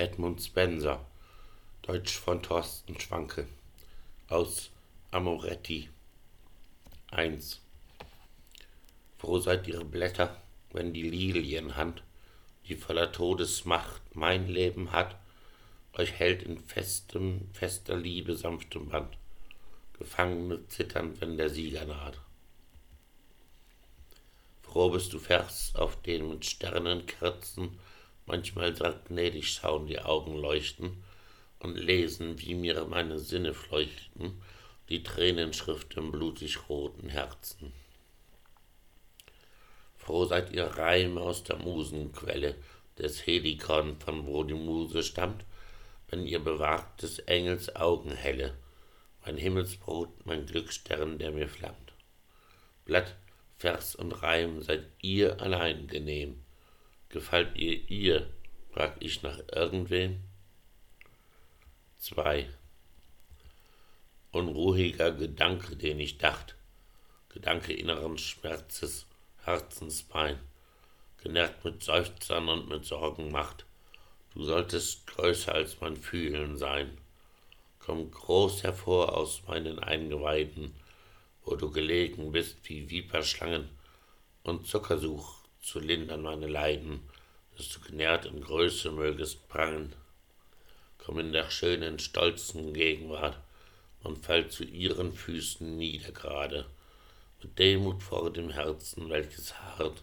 Edmund Spenser, Deutsch von Thorsten Schwanke, aus Amoretti. 1. Froh seid ihre Blätter, wenn die Lilienhand, die voller Todesmacht mein Leben hat, euch hält in festem, fester Liebe sanftem Band, Gefangene zittern, wenn der Sieger naht. Froh bist du Vers, auf den mit Sternenkerzen manchmal gnädig schauen die Augen leuchten und lesen, wie mir meine Sinne fleuchten, die Tränenschrift im blutig roten Herzen. Froh seid ihr Reim aus der Musenquelle des Helikon, von wo die Muse stammt, wenn ihr bewahrt des Engels Augen helle, mein Himmelsbrot, mein Glücksstern, der mir flammt. Blatt, Vers und Reim seid ihr allein genehm, Gefällt ihr ihr? frag ich nach irgendwem. 2. Unruhiger Gedanke, den ich dacht, Gedanke inneren Schmerzes, Herzenspein, genährt mit Seufzern und mit Sorgen macht, du solltest größer als mein Fühlen sein. Komm groß hervor aus meinen Eingeweiden, wo du gelegen bist wie Viperschlangen und Zuckersuch zu lindern meine Leiden, dass du genährt in Größe mögest prangen. Komm in der schönen, stolzen Gegenwart und fall zu ihren Füßen nieder gerade, mit Demut vor dem Herzen, welches hart,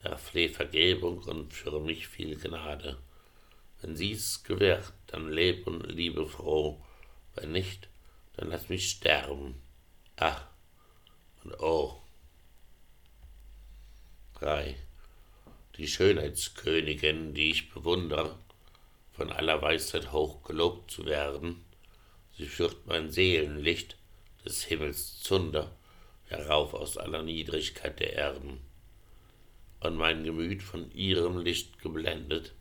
er fleh Vergebung und für mich viel Gnade. Wenn sie's gewährt, dann leb und liebe froh, wenn nicht, dann lass mich sterben. Ach und oh. 3. Die Schönheitskönigin, die ich bewundere, von aller Weisheit hoch gelobt zu werden, sie führt mein Seelenlicht des Himmels Zunder herauf aus aller Niedrigkeit der Erden. Und mein Gemüt von ihrem Licht geblendet,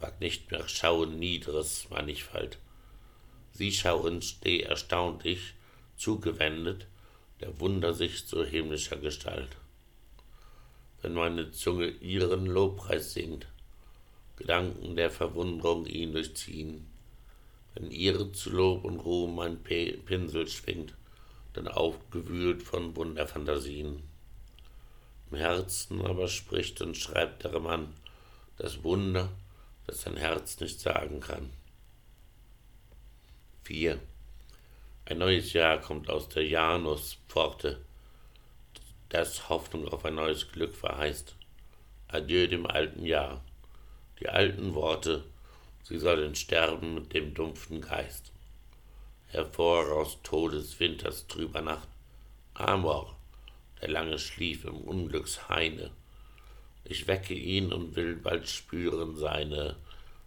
mag nicht mehr schauen niederes Mannigfalt. Sie schauen, steh erstaunlich, zugewendet, der Wundersicht so himmlischer Gestalt wenn meine Zunge ihren Lobpreis singt, Gedanken der Verwunderung ihn durchziehen, wenn ihre zu Lob und Ruhm mein Pinsel schwingt, dann aufgewühlt von Wunderfantasien. Im Herzen aber spricht und schreibt der Mann das Wunder, das sein Herz nicht sagen kann. 4. Ein neues Jahr kommt aus der Januspforte, das Hoffnung auf ein neues Glück verheißt. Adieu dem alten Jahr. Die alten Worte, sie sollen sterben mit dem dumpfen Geist. Hervor aus Todeswinters trüber Nacht. Amor, der lange schlief im Unglückshaine. Ich wecke ihn und will bald spüren seine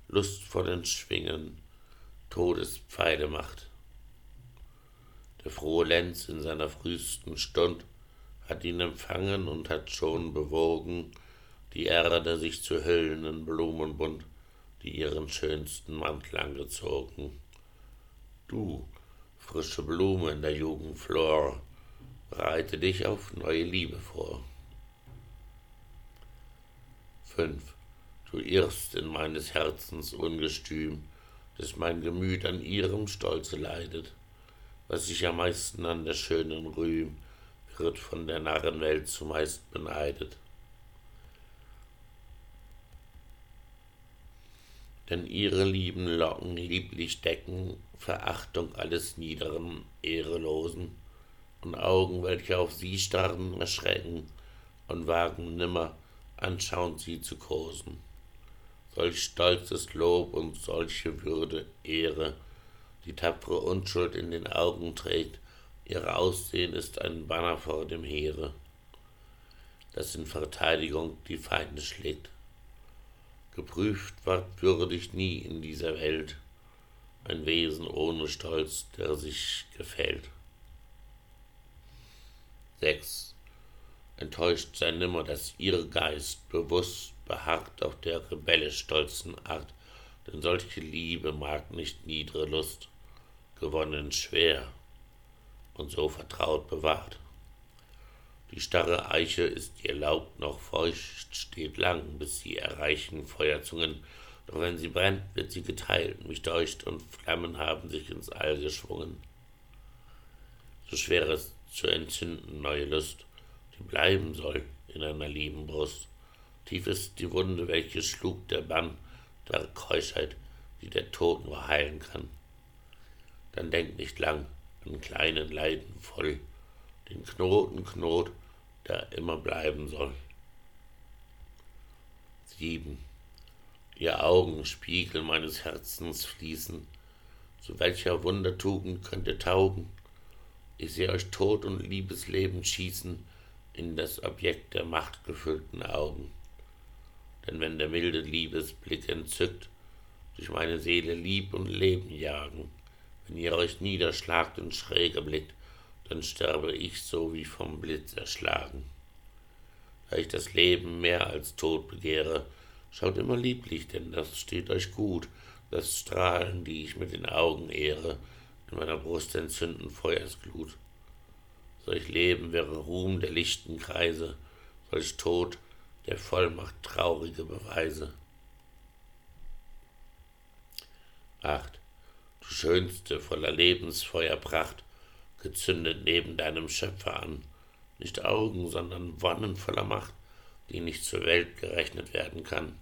lustvollen Schwingen, Todespfeile macht. Der frohe Lenz in seiner frühesten Stund hat ihn empfangen und hat schon bewogen, die Erde sich zu hüllen in Blumenbund, die ihren schönsten Mantel angezogen. Du, frische Blume in der Jugendflor, bereite dich auf neue Liebe vor. 5. Du irrst in meines Herzens Ungestüm, dass mein Gemüt an ihrem Stolze leidet, was sich am meisten an der schönen rühm, wird von der Narrenwelt zumeist beneidet. Denn ihre lieben Locken lieblich decken Verachtung alles Niederen, Ehrelosen, und Augen, welche auf sie starren, erschrecken und wagen nimmer, anschauend sie zu kosen. Solch stolzes Lob und solche Würde, Ehre, die tapfere Unschuld in den Augen trägt, Ihr Aussehen ist ein Banner vor dem Heere, das in Verteidigung die Feinde schlägt. Geprüft ward würdig nie in dieser Welt ein Wesen ohne Stolz, der sich gefällt. 6. Enttäuscht sei nimmer, dass ihr Geist bewusst beharrt auf der rebellisch stolzen Art, denn solche Liebe mag nicht niedre Lust, gewonnen schwer und so vertraut bewahrt. Die starre Eiche ist ihr Laub noch feucht, steht lang, bis sie erreichen Feuerzungen Doch wenn sie brennt, wird sie geteilt, mich deucht, und Flammen haben sich ins All geschwungen. So schwer es zu entzünden, neue Lust, die bleiben soll in einer lieben Brust. Tief ist die Wunde, welche schlug der Bann der Keuschheit, die der Tod nur heilen kann. Dann denk nicht lang an kleinen Leiden voll, den Knoten knot, der immer bleiben soll. 7. Ihr Augen Spiegel meines Herzens fließen, zu welcher Wundertugend könnte taugen? Ich seh euch Tod und Liebesleben schießen in das Objekt der machtgefüllten Augen. Denn wenn der milde Liebesblick entzückt, durch meine Seele Lieb und Leben jagen, wenn ihr euch niederschlagt und schräge blickt, dann sterbe ich so wie vom Blitz erschlagen. Da ich das Leben mehr als Tod begehre, schaut immer lieblich, denn das steht euch gut, das Strahlen, die ich mit den Augen ehre, in meiner Brust entzünden Feuersglut. Solch Leben wäre Ruhm der lichten Kreise, solch Tod der Vollmacht traurige Beweise. 8. Schönste voller Lebensfeuerpracht, gezündet neben deinem Schöpfer an, nicht Augen, sondern Wonnen voller Macht, die nicht zur Welt gerechnet werden kann.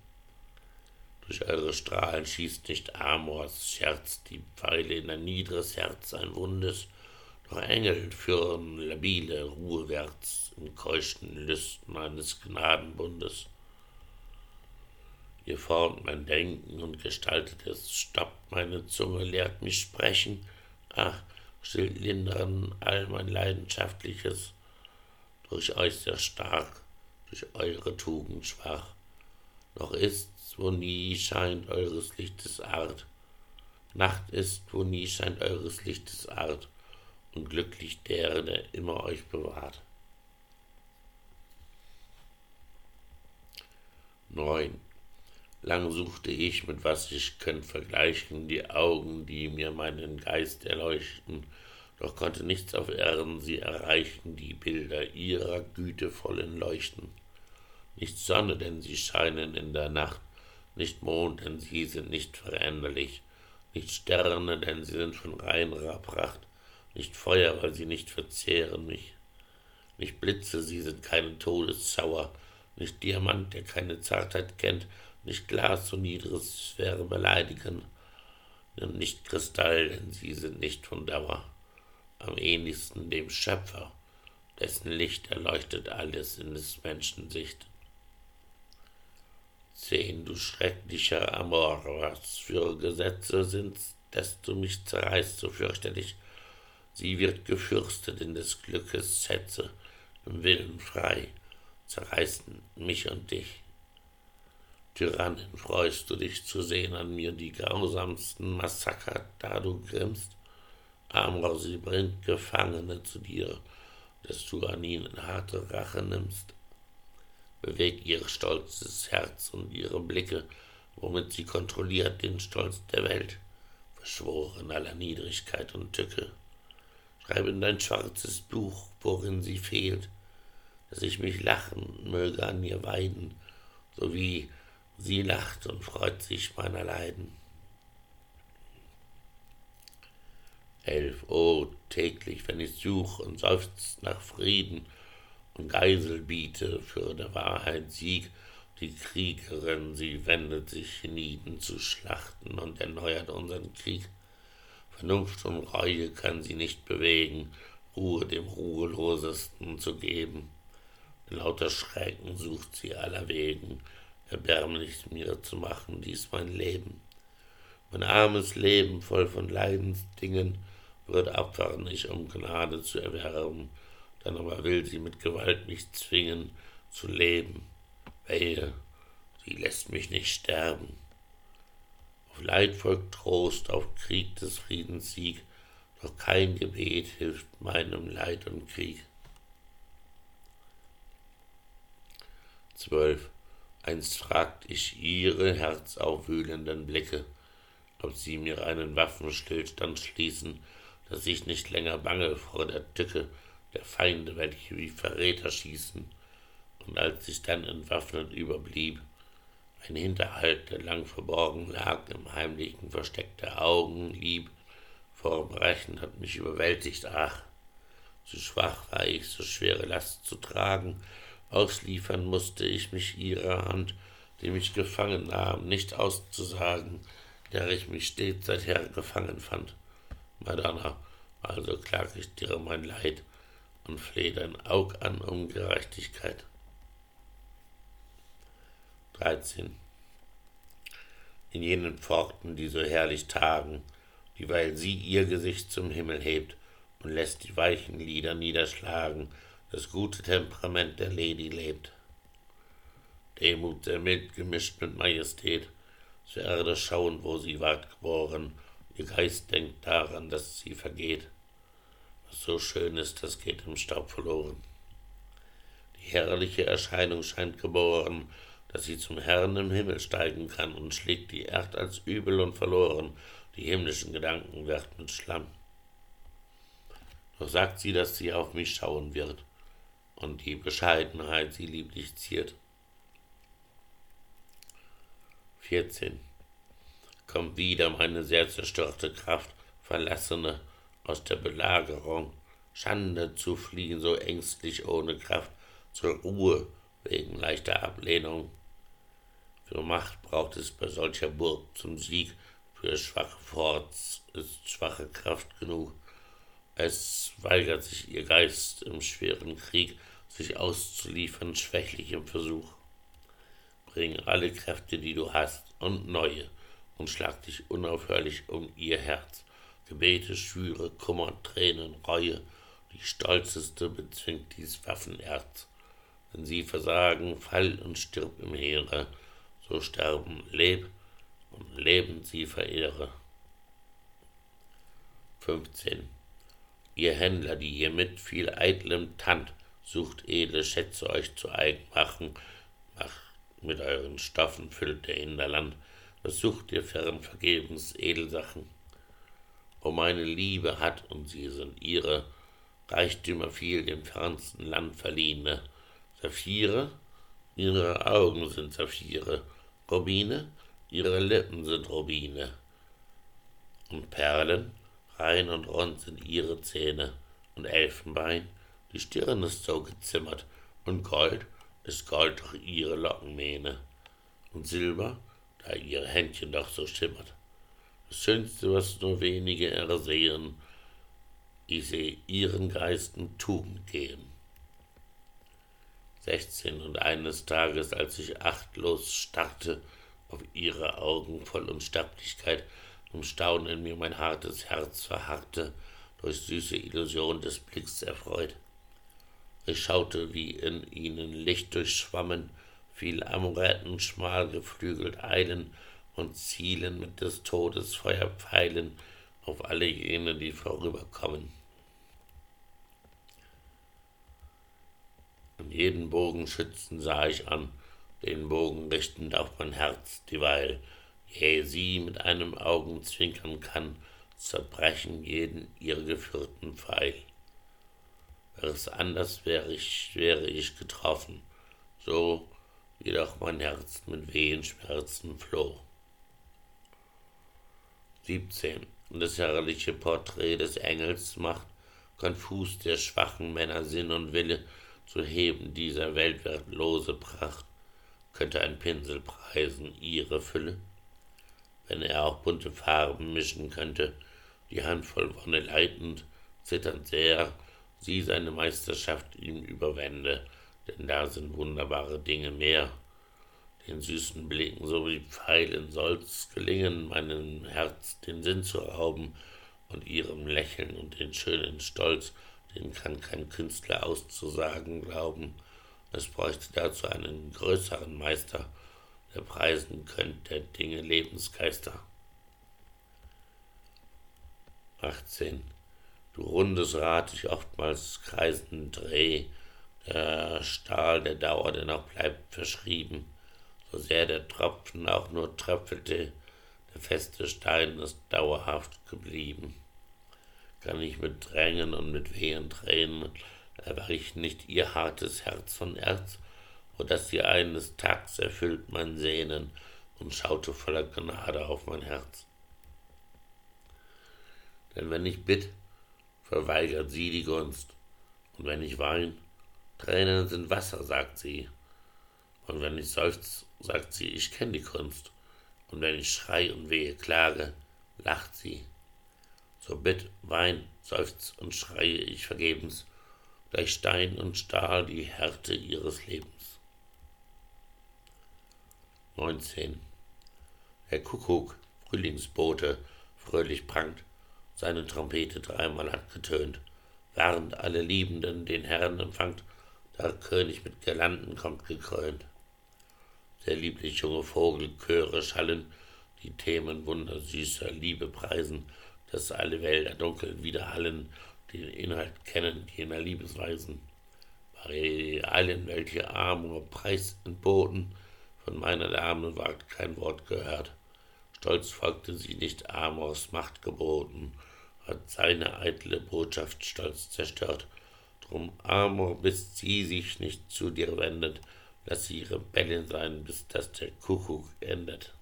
Durch eure Strahlen schießt nicht Amors Scherz die Pfeile in ein niedres Herz, ein wundes, doch Engel führen labile ruhewärts in keuschen Lüsten eines Gnadenbundes. Ihr formt mein Denken und gestaltet es, stoppt meine Zunge, lehrt mich sprechen, ach, stillt lindern all mein leidenschaftliches, durch euch sehr stark, durch eure Tugend schwach. Noch ist's, wo nie scheint eures Lichtes Art, Nacht ist, wo nie scheint eures Lichtes Art, und glücklich der, der immer euch bewahrt. 9. Lang suchte ich, mit was ich könnt vergleichen, die Augen, die mir meinen Geist erleuchten, doch konnte nichts auf Erden sie erreichen, die Bilder ihrer gütevollen Leuchten. Nicht Sonne, denn sie scheinen in der Nacht, nicht Mond, denn sie sind nicht veränderlich, nicht Sterne, denn sie sind von reinerer Pracht, nicht Feuer, weil sie nicht verzehren mich, nicht Blitze, sie sind keine Todeszauer, nicht Diamant, der keine Zartheit kennt, nicht Glas, so niedriges wäre beleidigen, und nicht Kristall, denn sie sind nicht von Dauer, am ähnlichsten dem Schöpfer, dessen Licht erleuchtet alles in des Menschen Sicht. Zehn, du schrecklicher Amor, was für Gesetze sind's, dass du mich zerreißt so fürchterlich, sie wird gefürstet in des Glückes Sätze, im Willen frei, zerreißen mich und dich. Tyrannen, freust du dich zu sehen an mir die grausamsten Massaker, da du grimmst? Amor, sie bringt Gefangene zu dir, dass du an ihnen harte Rache nimmst. Beweg ihr stolzes Herz und ihre Blicke, womit sie kontrolliert den Stolz der Welt, verschworen aller Niedrigkeit und Tücke. Schreib in dein schwarzes Buch, worin sie fehlt, dass ich mich lachen möge an ihr weiden, so wie Sie lacht und freut sich meiner Leiden. Elf, oh, täglich, wenn ich such und seufzt nach Frieden und Geisel biete für der Wahrheit Sieg, die Kriegerin, sie wendet sich hienieden zu Schlachten und erneuert unseren Krieg. Vernunft und Reue kann sie nicht bewegen, Ruhe dem Ruhelosesten zu geben. In lauter Schrecken sucht sie allerwegen, erbärmlich mir zu machen, dies mein Leben. Mein armes Leben voll von Leidensdingen wird abfahren ich, um Gnade zu erwerben, dann aber will sie mit Gewalt mich zwingen zu leben. Wehe, sie lässt mich nicht sterben. Auf Leid folgt Trost, auf Krieg des Friedens Sieg, doch kein Gebet hilft meinem Leid und Krieg. 12. Einst fragt ich ihre herzaufwühlenden Blicke, ob sie mir einen Waffenstillstand schließen, dass ich nicht länger bange vor der Tücke der Feinde, welche wie Verräter schießen, und als ich dann entwaffnet überblieb, ein Hinterhalt, der lang verborgen lag, im heimlichen Versteck der Augen, lieb, vor Brechen hat mich überwältigt, ach, zu schwach war ich, so schwere Last zu tragen, ausliefern musste ich mich ihrer Hand, die mich gefangen nahm, nicht auszusagen, der ich mich stets seither gefangen fand. Madonna, also klag ich dir mein Leid und fleh dein Aug an um Gerechtigkeit. 13. In jenen Pforten, die so herrlich tagen, dieweil sie ihr Gesicht zum Himmel hebt und lässt die weichen Lieder niederschlagen, das gute Temperament der Lady lebt. Demut sehr mild gemischt mit Majestät, zur Erde schauen, wo sie ward geboren, ihr Geist denkt daran, dass sie vergeht. Was so schön ist, das geht im Staub verloren. Die herrliche Erscheinung scheint geboren, dass sie zum Herrn im Himmel steigen kann und schlägt die Erd als übel und verloren, die himmlischen Gedanken wird mit Schlamm. Doch sagt sie, dass sie auf mich schauen wird und die Bescheidenheit sie lieblich ziert. 14. Kommt wieder meine sehr zerstörte Kraft, Verlassene aus der Belagerung, Schande zu fliehen, so ängstlich ohne Kraft, zur Ruhe wegen leichter Ablehnung. Für Macht braucht es bei solcher Burg zum Sieg, für schwache Forts ist schwache Kraft genug. Es weigert sich ihr Geist im schweren Krieg, sich auszuliefern, schwächlich im Versuch. Bring alle Kräfte, die du hast, und neue, und schlag dich unaufhörlich um ihr Herz. Gebete, Schwüre, Kummer, Tränen, Reue, die stolzeste bezwingt dies Waffenerz. Wenn sie versagen, fall und stirb im Heere, so sterben, leb und leben sie verehre. 15. Ihr Händler, die ihr mit viel eitlem Tand sucht edle Schätze euch zu eigen machen, macht mit euren Stoffen füllt der Hinterland, was sucht ihr fern vergebens Edelsachen? O meine Liebe hat, und sie sind ihre, Reichtümer viel dem fernsten Land verliehene, Saphire, ihre Augen sind Saphire, Rubine, ihre Lippen sind Rubine. Und Perlen, rein und rund sind ihre Zähne, und Elfenbein, die Stirn ist so gezimmert, und Gold ist Gold durch ihre Lockenmähne, und Silber, da ihre Händchen doch so schimmert. Das Schönste, was nur wenige ersehen, ich seh ihren Geisten Tugend gehen. 16 und eines Tages, als ich achtlos starrte auf ihre Augen voll Unsterblichkeit, im Staunen in mir mein hartes Herz verharrte, durch süße Illusion des Blicks erfreut. Ich schaute, wie in ihnen Licht durchschwammen, viel Amoretten schmal geflügelt eilen und zielen mit des Todes Feuerpfeilen auf alle jene, die vorüberkommen. Und jeden Bogenschützen sah ich an, den Bogen richtend auf mein Herz, dieweil, je sie mit einem Augenzwinkern kann, zerbrechen jeden ihr geführten Pfeil. Es anders, wäre ich, wäre ich getroffen, so jedoch mein Herz mit wehen Schmerzen floh. 17. Und das herrliche Porträt des Engels macht konfus der schwachen Männer Sinn und Wille, zu heben dieser weltwertlose Pracht, könnte ein Pinsel preisen ihre Fülle, wenn er auch bunte Farben mischen könnte, die Handvoll Wonne leitend, zitternd sehr, sie seine Meisterschaft ihm überwende, denn da sind wunderbare Dinge mehr. Den süßen Blicken so wie Pfeilen soll's gelingen, meinem Herz den Sinn zu rauben und ihrem Lächeln und den schönen Stolz, den kann kein Künstler auszusagen glauben. Es bräuchte dazu einen größeren Meister, der preisen könnte der Dinge Lebensgeister. 18. Rundes Rad, ich oftmals kreisenden Dreh, der Stahl der Dauer dennoch bleibt verschrieben, so sehr der Tropfen auch nur tröpfelte, der feste Stein ist dauerhaft geblieben kann ich mit Tränen und mit wehen Tränen erweichen nicht ihr hartes Herz von Erz, o dass sie eines Tags erfüllt mein Sehnen und schaute voller Gnade auf mein Herz. Denn wenn ich bitt, verweigert sie die Gunst, und wenn ich wein, Tränen sind Wasser, sagt sie, und wenn ich seufz, sagt sie, ich kenn die Kunst, und wenn ich schrei und wehe klage, lacht sie. So bitt, wein, seufz und schreie ich vergebens, gleich Stein und Stahl die Härte ihres Lebens. 19. Der Kuckuck, Frühlingsbote, fröhlich prangt, seine Trompete dreimal hat getönt, warnt alle Liebenden den Herrn empfangt, der König mit Girlanden kommt gekrönt. Der lieblich junge Vogel Chöre schallen, die Themen wundersüßer Liebe preisen, dass alle Wälder dunkel widerhallen, den Inhalt kennen jener Liebesweisen. Bei allen, welche Amor Preis entboten, von meiner Dame ward kein Wort gehört. Stolz folgte sie nicht Amors Macht geboten, hat seine eitle Botschaft stolz zerstört. Drum, Amor, bis sie sich nicht zu dir wendet, lass sie Rebellin sein, bis dass der Kuckuck endet.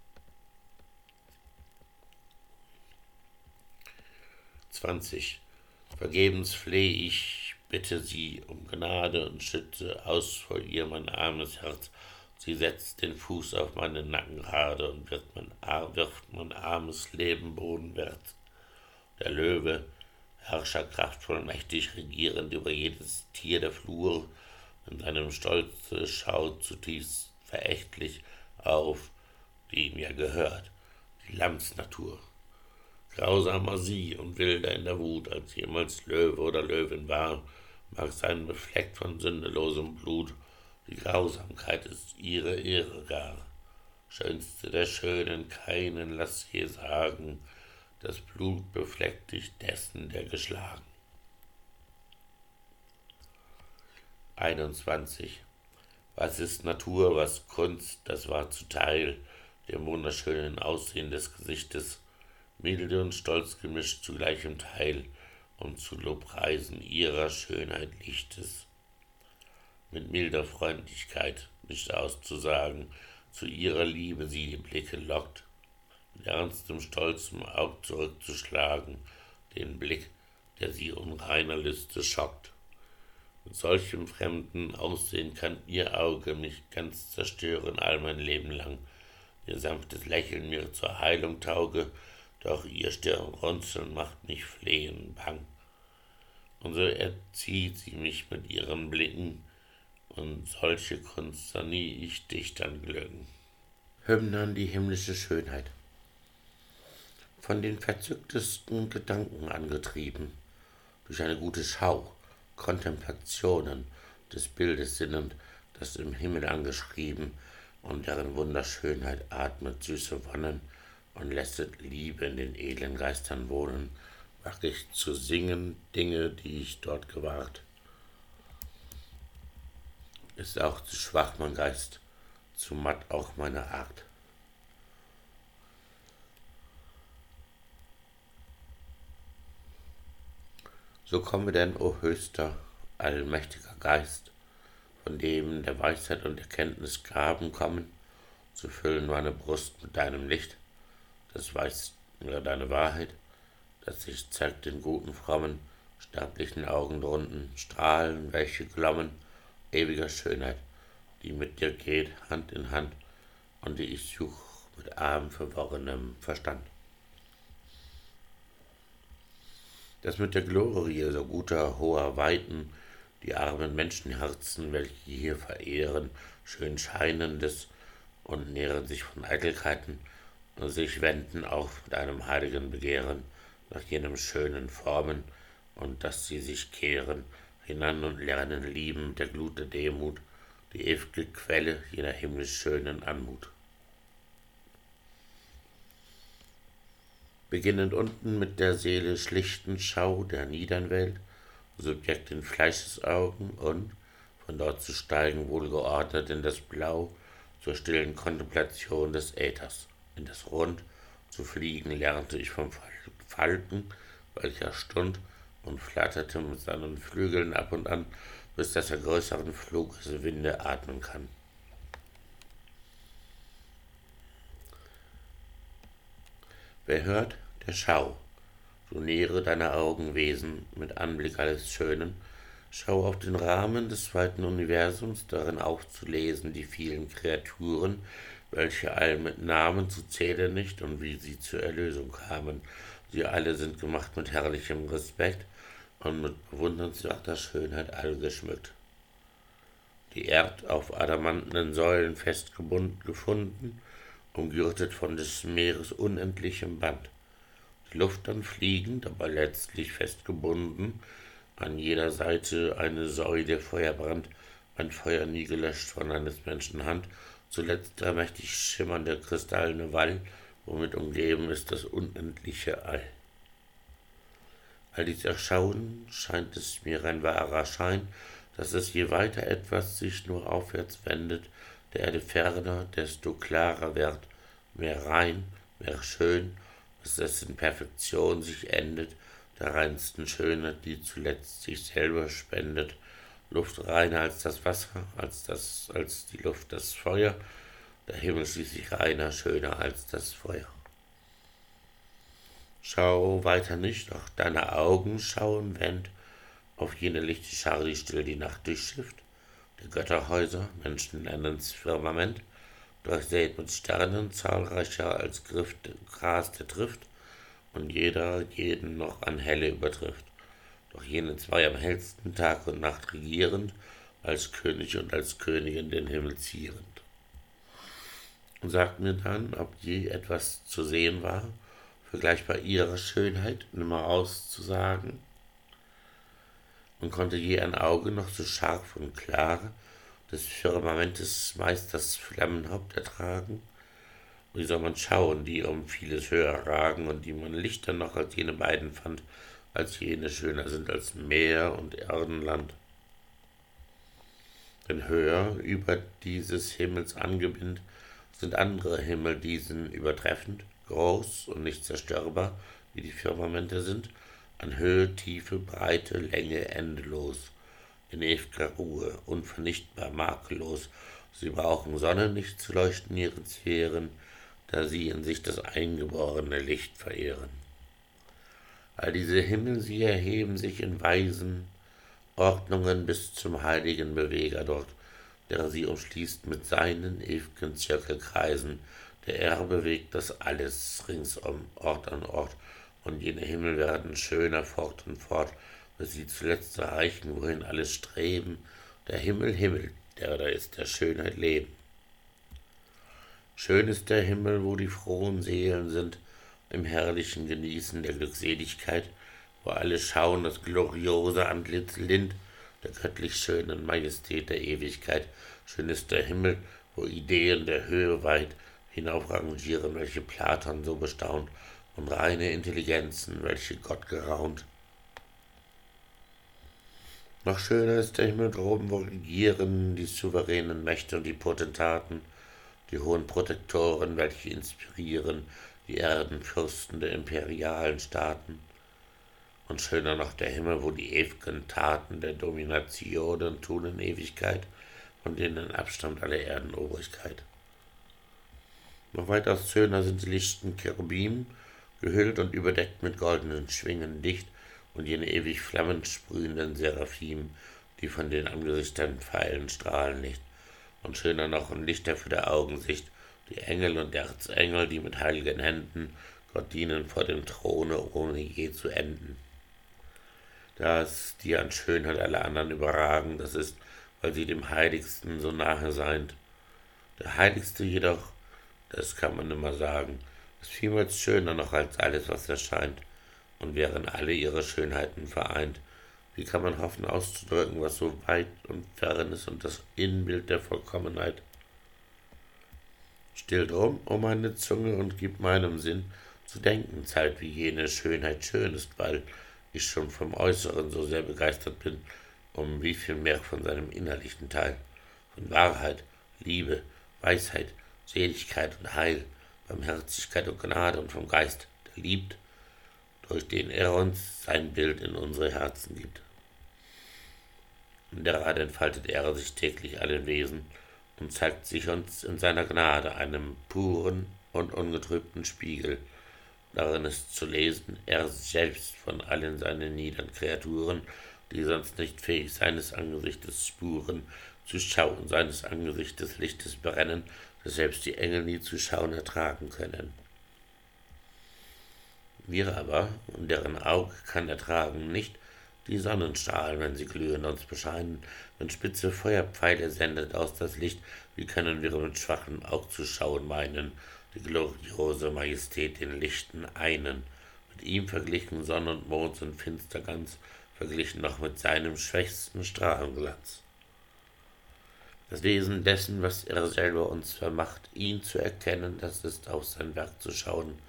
20. Vergebens fleh ich, bitte sie um Gnade und schütze aus vor ihr mein armes Herz. Sie setzt den Fuß auf meinen Nacken gerade und wird mein, wirft mein armes Leben bodenwärts. Der Löwe, Herrscher kraftvoll mächtig regierend über jedes Tier der Flur, in seinem Stolze schaut zutiefst verächtlich auf, die ihm ja gehört, die Lamsnatur grausamer sie und wilder in der Wut, als jemals Löwe oder Löwin war, mag sein befleckt von sündelosem Blut, die Grausamkeit ist ihre Ehre gar. Schönste der Schönen, keinen lass je sagen, das Blut befleckt dich dessen, der geschlagen. 21. Was ist Natur, was Kunst, das war zuteil, dem wunderschönen Aussehen des Gesichtes, milde und stolz gemischt zu gleichem Teil, um zu Lobpreisen ihrer Schönheit Lichtes. Mit milder Freundlichkeit, nicht auszusagen, zu ihrer Liebe sie die Blicke lockt, ernstem, stolzem Aug zurückzuschlagen, den Blick, der sie unreiner Lüste schockt. Mit solchem fremden Aussehen kann ihr Auge mich ganz zerstören all mein Leben lang, ihr sanftes Lächeln mir zur Heilung tauge, doch ihr Stirnrunzeln macht mich flehen bang. Und so erzieht sie mich mit ihren Blicken, und solche Kunst sah nie ich Dichtern glücken. Hymne an die himmlische Schönheit. Von den verzücktesten Gedanken angetrieben, durch eine gute Schau, Kontemplationen des Bildes sinnend, das im Himmel angeschrieben, und deren Wunderschönheit atmet süße Wonnen, und lässet Liebe in den edlen Geistern wohnen, wach ich zu singen Dinge, die ich dort gewahrt. Ist auch zu schwach mein Geist, zu matt auch meine Art. So komme denn, o höchster, allmächtiger Geist, von dem der Weisheit und Erkenntnis Graben kommen, zu füllen meine Brust mit deinem Licht, das weiß nur deine Wahrheit, das sich zeigt in guten, frommen, sterblichen Augen drunten, Strahlen, welche glommen, ewiger Schönheit, die mit dir geht, Hand in Hand, und die ich such mit arm verworrenem Verstand. Das mit der Glorie so guter, hoher Weiten, die armen Menschenherzen, welche hier verehren, schön scheinendes und nähren sich von Eitelkeiten, sich wenden auch mit einem heiligen Begehren nach jenem schönen Formen und dass sie sich kehren hinan und lernen lieben der Glut der Demut, die ewige Quelle jener himmlisch schönen Anmut. Beginnend unten mit der Seele schlichten Schau der niedern Welt, Subjekt in Fleischesaugen und von dort zu steigen wohlgeordnet in das Blau zur stillen Kontemplation des Äthers in das Rund zu fliegen lernte ich vom Falken, welcher stund und flatterte mit seinen Flügeln ab und an, bis dass er größeren Fluges Winde atmen kann. Wer hört, der schau. Du nähere deine Augenwesen mit Anblick alles Schönen. Schau auf den Rahmen des zweiten Universums, darin aufzulesen die vielen Kreaturen, welche all mit Namen zu zählen nicht und wie sie zur Erlösung kamen. Sie alle sind gemacht mit herrlichem Respekt und mit bewundernswerter Schönheit all geschmückt. Die Erd auf adamantenen Säulen festgebunden gefunden, umgürtet von des Meeres unendlichem Band. Die Luft dann fliegend, aber letztlich festgebunden, an jeder Seite eine Säule Feuerbrand, ein Feuer nie gelöscht von eines Menschen Hand, zuletzt der mächtig schimmernde kristallene Wall, womit umgeben ist das unendliche All. All dies Erschauen scheint es mir ein wahrer Schein, dass es je weiter etwas sich nur aufwärts wendet, der Erde ferner, desto klarer wird, mehr rein, mehr schön, dass es in Perfektion sich endet, der reinsten Schönheit, die zuletzt sich selber spendet, Luft reiner als das Wasser, als, das, als die Luft das Feuer, der Himmel schließlich reiner, schöner als das Feuer. Schau weiter nicht, auch deine Augen schauen, wend auf jene lichte Schar, die still die Nacht durchschifft, der Götterhäuser, Menschen nennen's Firmament, durchsät mit Sternen, zahlreicher als Griff, Gras der trifft, und jeder jeden noch an Helle übertrifft. Doch jene zwei am hellsten Tag und Nacht regierend, als König und als Königin den Himmel zierend. Und sagt mir dann, ob je etwas zu sehen war, vergleichbar ihrer Schönheit nimmer auszusagen, und konnte je ein Auge noch so scharf und klar des Firmamentes Meisters Flammenhaupt ertragen? Wie soll man schauen, die um vieles höher ragen und die man lichter noch als jene beiden fand, als jene schöner sind als Meer und Erdenland? Denn höher über dieses Himmels Angebind sind andere Himmel diesen übertreffend, groß und nicht zerstörbar, wie die Firmamente sind, an Höhe, Tiefe, Breite, Länge endelos in ewiger Ruhe, unvernichtbar, makellos. Sie brauchen Sonne nicht zu leuchten ihren Sphären, da sie in sich das eingeborene Licht verehren. All diese Himmel, sie erheben sich in weisen Ordnungen bis zum heiligen Beweger dort, der sie umschließt mit seinen ewigen Zirkelkreisen. Der Er bewegt das alles ringsum, Ort an Ort, und jene Himmel werden schöner fort und fort, bis sie zuletzt erreichen, wohin alles streben, der Himmel, Himmel, der da ist der Schönheit Leben. Schön ist der Himmel, wo die frohen Seelen sind, im herrlichen Genießen der Glückseligkeit, wo alle schauen das gloriose Antlitz lind, der göttlich schönen Majestät der Ewigkeit. Schön ist der Himmel, wo Ideen der Höhe weit hinaufrangieren, welche Platon so bestaunt, und reine Intelligenzen, welche Gott geraunt. Noch schöner ist der Himmel droben, wo regieren die souveränen Mächte und die Potentaten, die hohen Protektoren, welche inspirieren die Erdenfürsten der imperialen Staaten. Und schöner noch der Himmel, wo die ewigen Taten der Dominationen tun in Ewigkeit, von denen abstammt alle Erdenobrigkeit. Noch weitaus schöner sind die lichten Cherubim, gehüllt und überdeckt mit goldenen Schwingen dicht, und jene ewig flammensprühenden Seraphim, die von den angesichtern Pfeilen strahlen nicht, und schöner noch und lichter für der Augensicht, die Engel und Erzengel, die mit heiligen Händen Gott dienen vor dem Throne, ohne je zu enden. Das, die an Schönheit alle anderen überragen, das ist, weil sie dem Heiligsten so nahe seid. Der Heiligste jedoch, das kann man immer sagen, ist vielmals schöner noch als alles, was erscheint und wären alle ihre Schönheiten vereint. Wie kann man hoffen auszudrücken, was so weit und fern ist und das Innenbild der Vollkommenheit? Still drum, oh meine Zunge, und gib meinem Sinn zu denken Zeit, wie jene Schönheit schön ist, weil ich schon vom Äußeren so sehr begeistert bin, um wie viel mehr von seinem innerlichen Teil, von Wahrheit, Liebe, Weisheit, Seligkeit und Heil, Barmherzigkeit und Gnade und vom Geist, der liebt, durch den er uns sein Bild in unsere Herzen gibt. Und gerade entfaltet er sich täglich allen Wesen und zeigt sich uns in seiner Gnade einem puren und ungetrübten Spiegel, Darin ist zu lesen, er selbst von allen seinen niedern Kreaturen, die sonst nicht fähig seines Angesichtes spuren, zu schauen seines Angesichtes Lichtes brennen, das selbst die Engel nie zu schauen ertragen können. Wir aber, deren Auge kann ertragen nicht, die Sonnenstrahlen, wenn sie glühen, uns bescheinen, wenn spitze Feuerpfeile sendet aus das Licht, wie können wir mit schwachem Aug zu schauen meinen, die gloriose Majestät den Lichten einen. Mit ihm verglichen Sonn und Mond sind finster ganz, verglichen noch mit seinem schwächsten Strahlenglanz. Das Wesen dessen, was er selber uns vermacht, ihn zu erkennen, das ist auf sein Werk zu schauen,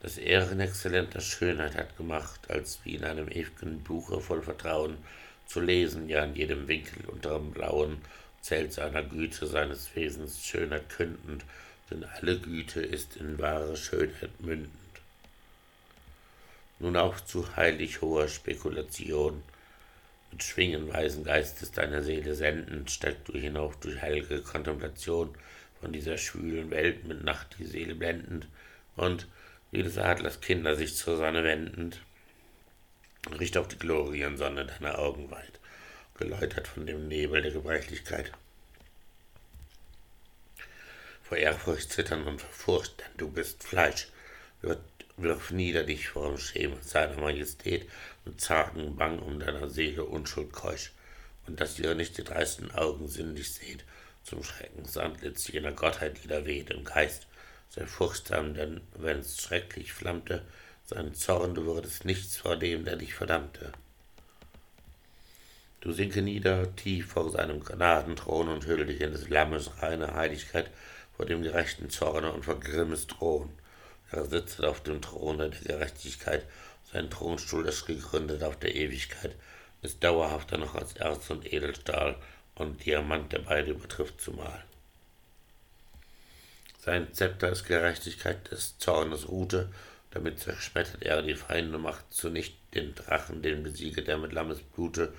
das in exzellenter Schönheit hat gemacht, als wie in einem ewigen Buche voll Vertrauen zu lesen, ja in jedem Winkel unterm blauen Zelt seiner Güte, seines Wesens Schönheit kündend, denn alle Güte ist in wahre Schönheit mündend. Nun auch zu heilig hoher Spekulation, mit schwingenweisen Geistes deiner Seele sendend, steigst du hinauf durch heilige Kontemplation von dieser schwülen Welt mit Nacht die Seele blendend und wie des Adlers Kinder sich zur Sonne wendend, richt auch die Gloriensonne deiner Augen weit, geläutert von dem Nebel der Gebrechlichkeit vor Ehrfurcht zittern und vor Furcht, denn du bist Fleisch. Wirf nieder dich vor dem Schemen seiner Majestät und zagen bang um deiner Seele Unschuld keusch, und dass ihr nicht die dreisten Augen sinnlich seht, zum Schreckensantlitz jener Gottheit, die da weht im Geist. Sei furchtsam, denn wenn's schrecklich flammte, sein Zorn, du würdest nichts vor dem, der dich verdammte. Du sinke nieder tief vor seinem Gnadenthron und hülle dich in des Lammes reine Heiligkeit, vor dem gerechten Zorne und vor Grimmes Thron. Er sitzt auf dem Throne der Gerechtigkeit, sein Thronstuhl ist gegründet auf der Ewigkeit, ist dauerhafter noch als Erz und Edelstahl und Diamant, der beide übertrifft zumal. Sein Zepter ist Gerechtigkeit des Zornes Rute, damit zerschmettert er die Feinde, macht zunicht den Drachen, den besiegt er mit Lammes Blute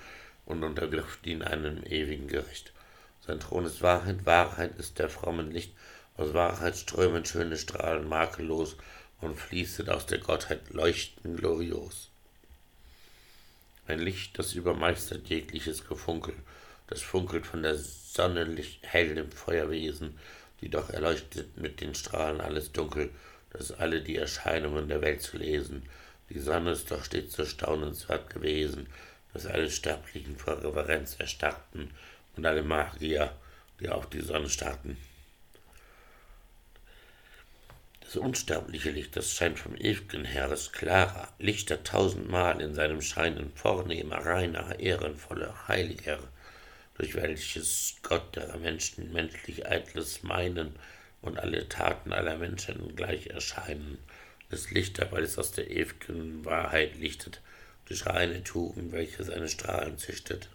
und unterwirft ihn einem ewigen Gericht. Sein Thron ist Wahrheit, Wahrheit ist der frommen Licht, aus Wahrheit strömen schöne Strahlen makellos und fließet aus der Gottheit leuchten glorios. Ein Licht, das übermeistert jegliches Gefunkel, das funkelt von der Sonne hell im Feuerwesen, die doch erleuchtet mit den Strahlen alles Dunkel, das alle die Erscheinungen der Welt zu lesen. Die Sonne ist doch stets so staunenswert gewesen, dass alle Sterblichen vor Reverenz erstarrten und alle Magier, die auf die Sonne starrten. Das unsterbliche Licht, das scheint vom ewigen her, ist klarer, lichter tausendmal in seinem Scheinen vornehmer, reiner, ehrenvoller, heiliger, durch welches Gott der Menschen menschlich Eitles meinen und alle Taten aller Menschen gleich erscheinen, ist lichter, weil es aus der ewigen Wahrheit lichtet, durch reine Tugend, welche seine Strahlen züchtet.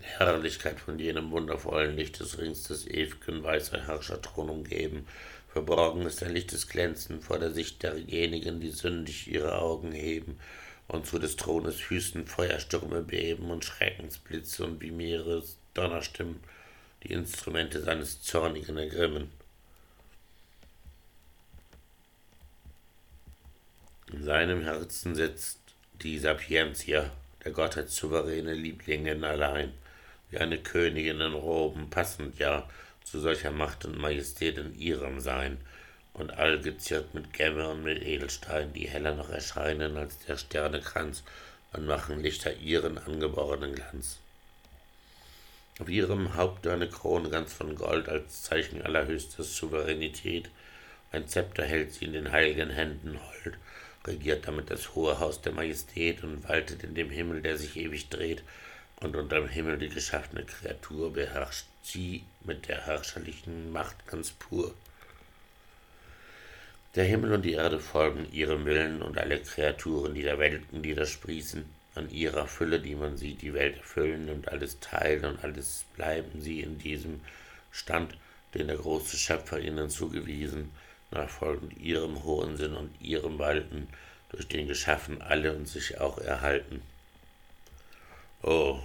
Herrlichkeit von jenem wundervollen Licht des Rings des ewigen weißer Herrscherthron umgeben. Verborgen ist ein lichtes Glänzen vor der Sicht derjenigen, die sündig ihre Augen heben und zu des Thrones Füßen Feuerstürme beben und Schreckensblitze und wie Meeres Donnerstimmen die Instrumente seines Zornigen ergrimmen. In seinem Herzen sitzt die Sapientia, der Gottheit souveräne Lieblingin allein wie eine Königin in Roben, passend ja zu solcher Macht und Majestät in ihrem Sein, und all geziert mit Gemme und mit Edelstein, die heller noch erscheinen als der Sternekranz und machen Lichter ihren angeborenen Glanz. Auf ihrem Haupte eine Krone ganz von Gold als Zeichen allerhöchster Souveränität, ein Zepter hält sie in den heiligen Händen hold, regiert damit das hohe Haus der Majestät und waltet in dem Himmel, der sich ewig dreht, und unterm Himmel die geschaffene Kreatur beherrscht sie mit der herrscherlichen Macht ganz pur. Der Himmel und die Erde folgen ihrem Willen und alle Kreaturen, die der Welten niedersprießen, an ihrer Fülle, die man sieht, die Welt erfüllen und alles teilen und alles bleiben sie in diesem Stand, den der große Schöpfer ihnen zugewiesen, nachfolgend ihrem hohen Sinn und ihrem Walten, durch den geschaffen alle und sich auch erhalten. Oh,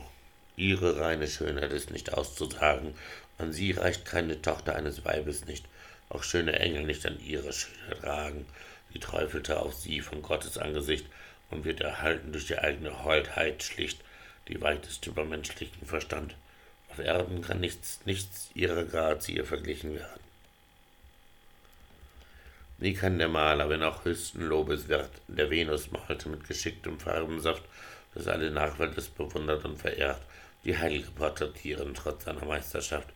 ihre reine Schönheit ist nicht auszusagen, an sie reicht keine Tochter eines Weibes nicht, auch schöne Engel nicht an ihre Schönheit ragen. Sie träufelte auf sie von Gottes Angesicht und wird erhalten durch die eigene Holdheit schlicht, die weitest über menschlichen Verstand. Auf Erden kann nichts, nichts ihrer Grazie verglichen werden. Wie kann der Maler, wenn auch höchsten Lobes wert, der Venus malte mit geschicktem Farbensaft, das alle Nachwelt es bewundert und verehrt, die Heilige porträtieren trotz seiner Meisterschaft.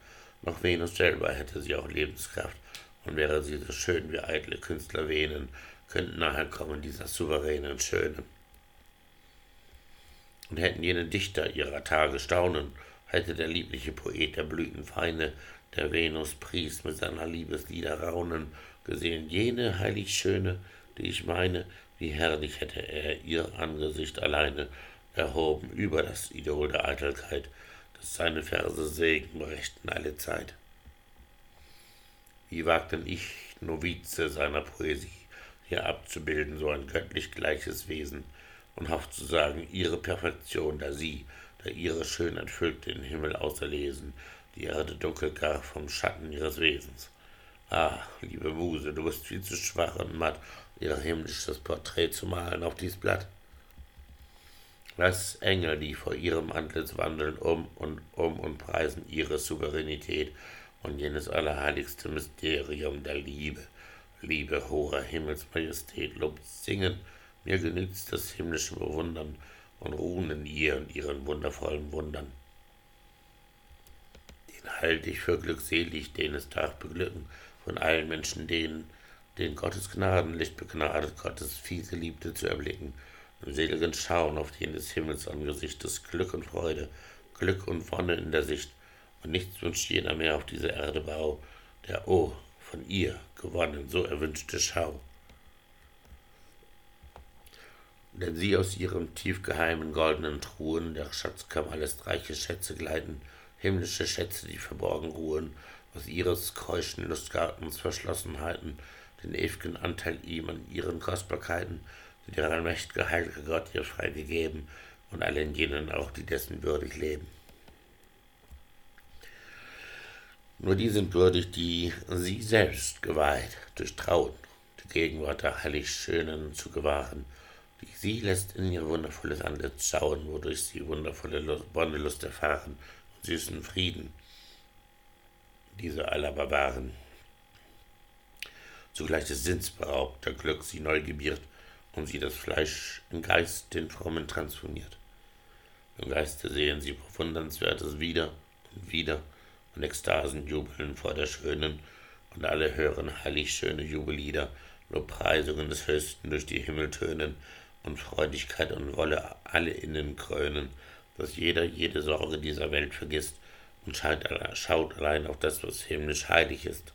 Noch Venus selber hätte sie auch Lebenskraft, und wäre sie so schön wie eitle Künstler wähnen, könnten nahe kommen dieser souveränen Schönen. Und hätten jene Dichter ihrer Tage staunen, hätte der liebliche Poet der Blütenfeine, der Venus pries mit seiner Liebeslieder raunen, gesehen jene heilig Schöne, die ich meine, wie herrlich hätte er ihr Angesicht alleine erhoben über das Idol der Eitelkeit, seine Verse Segen brächten alle Zeit. Wie wagt denn ich, Novize seiner Poesie, hier abzubilden so ein göttlich gleiches Wesen und hofft zu sagen, ihre Perfektion, da sie, da ihre Schönheit füllt den Himmel auserlesen, die Erde dunkel gar vom Schatten ihres Wesens. Ah, liebe Muse, du bist viel zu schwach und matt, ihr himmlisches Porträt zu malen auf dies Blatt. Lass Engel, die vor ihrem Antlitz wandeln, um und um und preisen ihre Souveränität und jenes allerheiligste Mysterium der Liebe, Liebe hoher Himmelsmajestät, lobt singen, mir genügt's das himmlische Bewundern und ruhen in ihr und ihren wundervollen Wundern. Den halte ich für glückselig, den es darf beglücken, von allen Menschen denen, den Gottes Gnadenlicht begnadet, Gottes fiese Liebte zu erblicken, im seligen Schauen auf jenes Himmelsangesichtes Glück und Freude, Glück und Wonne in der Sicht, und nichts wünscht jener mehr auf dieser Erde Bau, der, oh, von ihr gewonnen, so erwünschte Schau. Denn sie aus ihrem tiefgeheimen goldenen Truhen der Schatzkammer lässt reiche Schätze gleiten, himmlische Schätze, die verborgen ruhen, aus ihres keuschen Lustgartens Verschlossenheiten, den ew'gen Anteil ihm an ihren Kostbarkeiten, die der allmächtige heilige Gott ihr freigegeben, und allen jenen auch, die dessen würdig leben. Nur die sind würdig, die sie selbst geweiht, durch Trauen, die Gegenwart der heilig Schönen zu gewahren, die sie lässt in ihr wundervolles Antlitz schauen, wodurch sie wundervolle Wondelust erfahren und süßen Frieden, diese aller Barbaren. Zugleich des Sinns beraubt, der Glück sie neu gebiert und sie das Fleisch in Geist den Frommen transformiert. Im Geiste sehen sie bewundernswertes wieder und wieder und Ekstasen jubeln vor der Schönen, und alle hören heilig schöne Jubellieder, Lobpreisungen des Höchsten durch die Himmel tönen, und Freudigkeit und Wolle alle innen krönen, dass jeder jede Sorge dieser Welt vergisst und schaut allein auf das, was himmlisch heilig ist.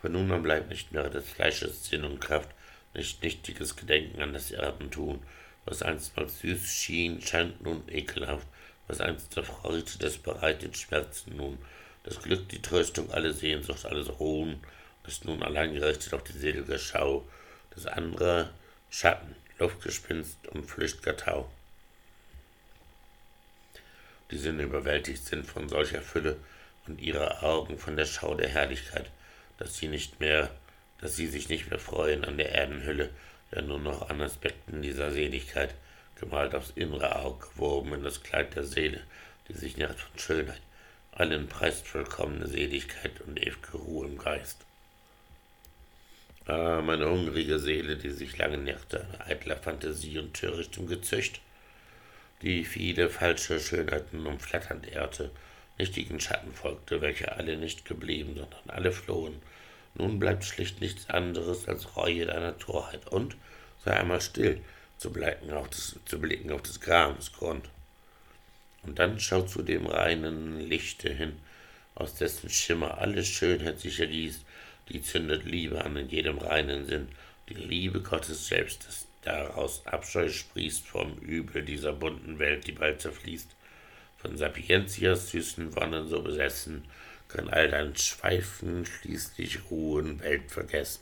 Von nun an bleibt nicht mehr des Fleisches Sinn und Kraft, nicht nichtiges Gedenken an das Erdentun, was einstmals süß schien, scheint nun ekelhaft, was einst der Freude, das bereitet Schmerzen nun, das Glück, die Tröstung, alle Sehnsucht, alles Ruhen, ist nun allein gerichtet auf die selige Schau, das andere Schatten, Luftgespinst und flücht'ger Tau. Die Sinne überwältigt sind von solcher Fülle und ihre Augen von der Schau der Herrlichkeit, dass sie nicht mehr, dass sie sich nicht mehr freuen an der Erdenhülle, ja nur noch an Aspekten dieser Seligkeit, gemalt aufs innere Auge, gewoben in das Kleid der Seele, die sich nährt von Schönheit, allen preist vollkommene Seligkeit und ewige Ruhe im Geist. Ah, meine hungrige Seele, die sich lange nährte an eitler Fantasie und törichtem Gezücht, die viele falsche Schönheiten umflatternd ehrte, nichtigen Schatten folgte, welche alle nicht geblieben, sondern alle flohen. Nun bleibt schlicht nichts anderes als Reue deiner Torheit und sei einmal still, zu blicken auf das, zu blicken auf des Grams Grund. Und dann schau zu dem reinen Lichte hin, aus dessen Schimmer alle Schönheit sich ergießt, die zündet Liebe an in jedem reinen Sinn, die Liebe Gottes selbst, das daraus Abscheu sprießt vom Übel dieser bunten Welt, die bald zerfließt. Von Sapientias süßen Wonnen so besessen, kann all dein Schweifen schließlich ruhen, Welt vergessen.